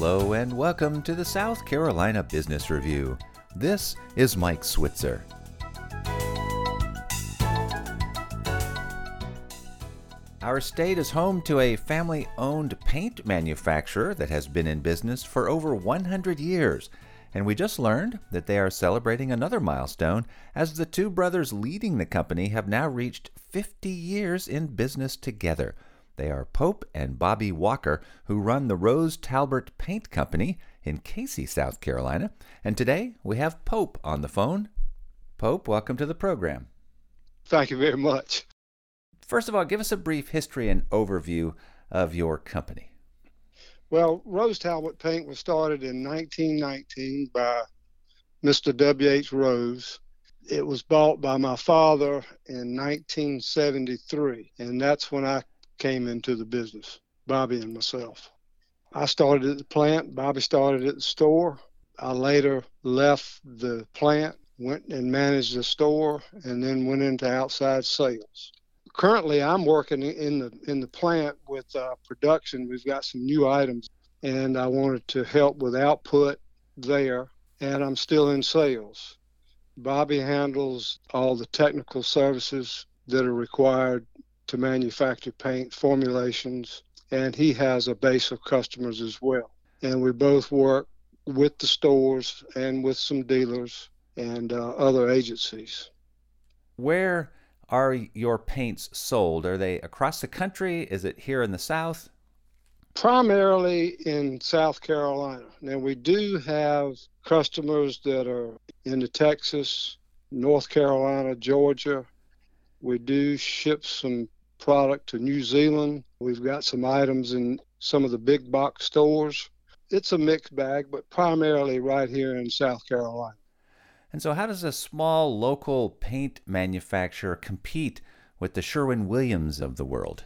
Hello and welcome to the South Carolina Business Review. This is Mike Switzer. Our state is home to a family owned paint manufacturer that has been in business for over 100 years. And we just learned that they are celebrating another milestone as the two brothers leading the company have now reached 50 years in business together. They are Pope and Bobby Walker, who run the Rose Talbert Paint Company in Cayce, South Carolina. And today we have Pope on the phone. Pope, welcome to the program. Thank you very much. First of all, give us a brief history and overview of your company. Well, Rose Talbert Paint was started in 1919 by Mr. W.H. Rose. It was bought by my father in 1973, and that's when I came into the business, Bobby and myself. I started at the plant, Bobby started at the store. I later left the plant, went and managed the store, and then went into outside sales. Currently, I'm working in the in the plant with uh, production. We've got some new items, and I wanted to help with output there. And I'm still in sales. Bobby handles all the technical services that are required to manufacture paint formulations, and he has a base of customers as well. And we both work with the stores and with some dealers and uh, other agencies. Where are your paints sold? Are they across the country? Is it here in the South? Primarily in South Carolina. Now, we do have customers that are into Texas, North Carolina, Georgia. We do ship some product to New Zealand. We've got some items in some of the big box stores. It's a mixed bag, but primarily right here in South Carolina. And so, how does a small local paint manufacturer compete with the Sherwin Williams of the world?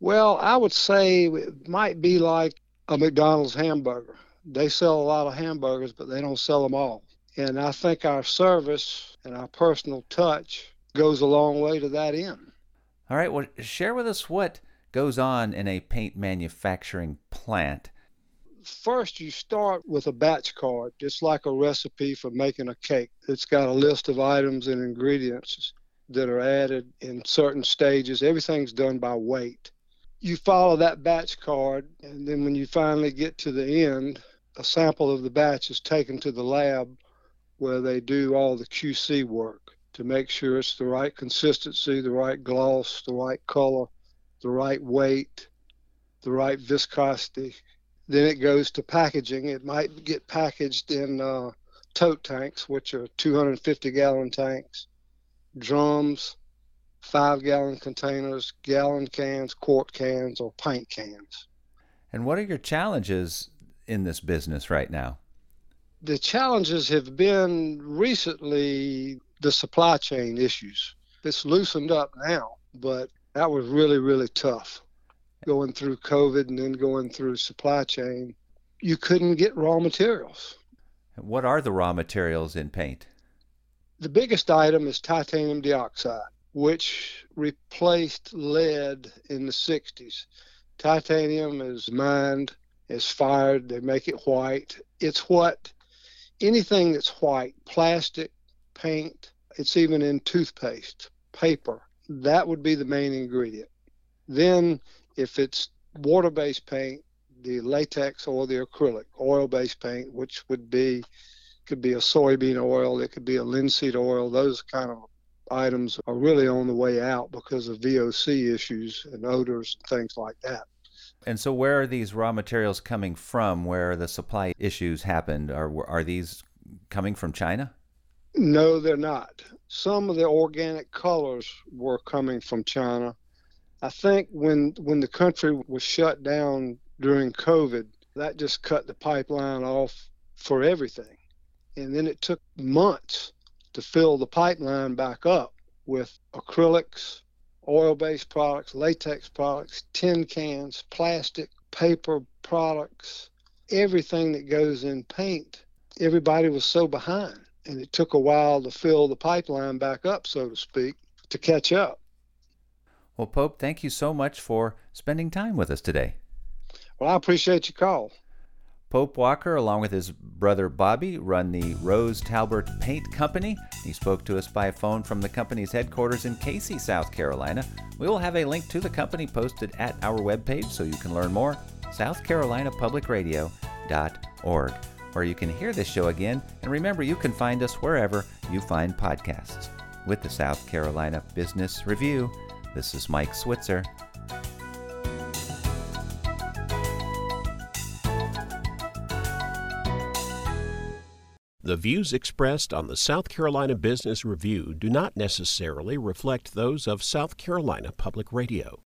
Well, I would say it might be like a McDonald's hamburger. They sell a lot of hamburgers, but they don't sell them all. And I think our service and our personal touch goes a long way to that end. All right, well, share with us what goes on in a paint manufacturing plant. First, you start with a batch card, just like a recipe for making a cake. It's got a list of items and ingredients that are added in certain stages. Everything's done by weight. You follow that batch card, and then when you finally get to the end, a sample of the batch is taken to the lab where they do all the QC work to make sure it's the right consistency, the right gloss, the right color, the right weight, the right viscosity. Then it goes to packaging. It might get packaged in uh, tote tanks, which are 250 gallon tanks, drums, five gallon containers, gallon cans, quart cans, or pint cans. And what are your challenges in this business right now? The challenges have been recently the supply chain issues. It's loosened up now, but that was really, really tough going through COVID and then going through supply chain. You couldn't get raw materials. What are the raw materials in paint? The biggest item is titanium dioxide, which replaced lead in the 60s. Titanium is mined, is fired, they make it white. It's what anything that's white, plastic, paint, it's even in toothpaste, paper. That would be the main ingredient. Then, if it's water based paint, the latex or the acrylic, oil based paint, which would be could be a soybean oil, it could be a linseed oil, those kind of items are really on the way out because of VOC issues and odors and things like that. And so, where are these raw materials coming from? Where the supply issues happened? Are are these coming from China? No, they're not. Some of the organic colors were coming from China. I think when when the country was shut down during COVID, that just cut the pipeline off for everything. And then it took months to fill the pipeline back up with acrylics, oil-based products, latex products, tin cans, plastic, paper products, everything that goes in paint. Everybody was so behind and it took a while to fill the pipeline back up, so to speak, to catch up. Well, Pope, thank you so much for spending time with us today. Well, I appreciate your call. Pope Walker, along with his brother Bobby, run the Rose Talbert Paint Company. He spoke to us by phone from the company's headquarters in Cayce, South Carolina. We will have a link to the company posted at our webpage so you can learn more southcarolinapublicradio.org, where you can hear this show again. And remember, you can find us wherever you find podcasts. With the South Carolina Business Review, this is Mike Switzer. The views expressed on the South Carolina Business Review do not necessarily reflect those of South Carolina Public Radio.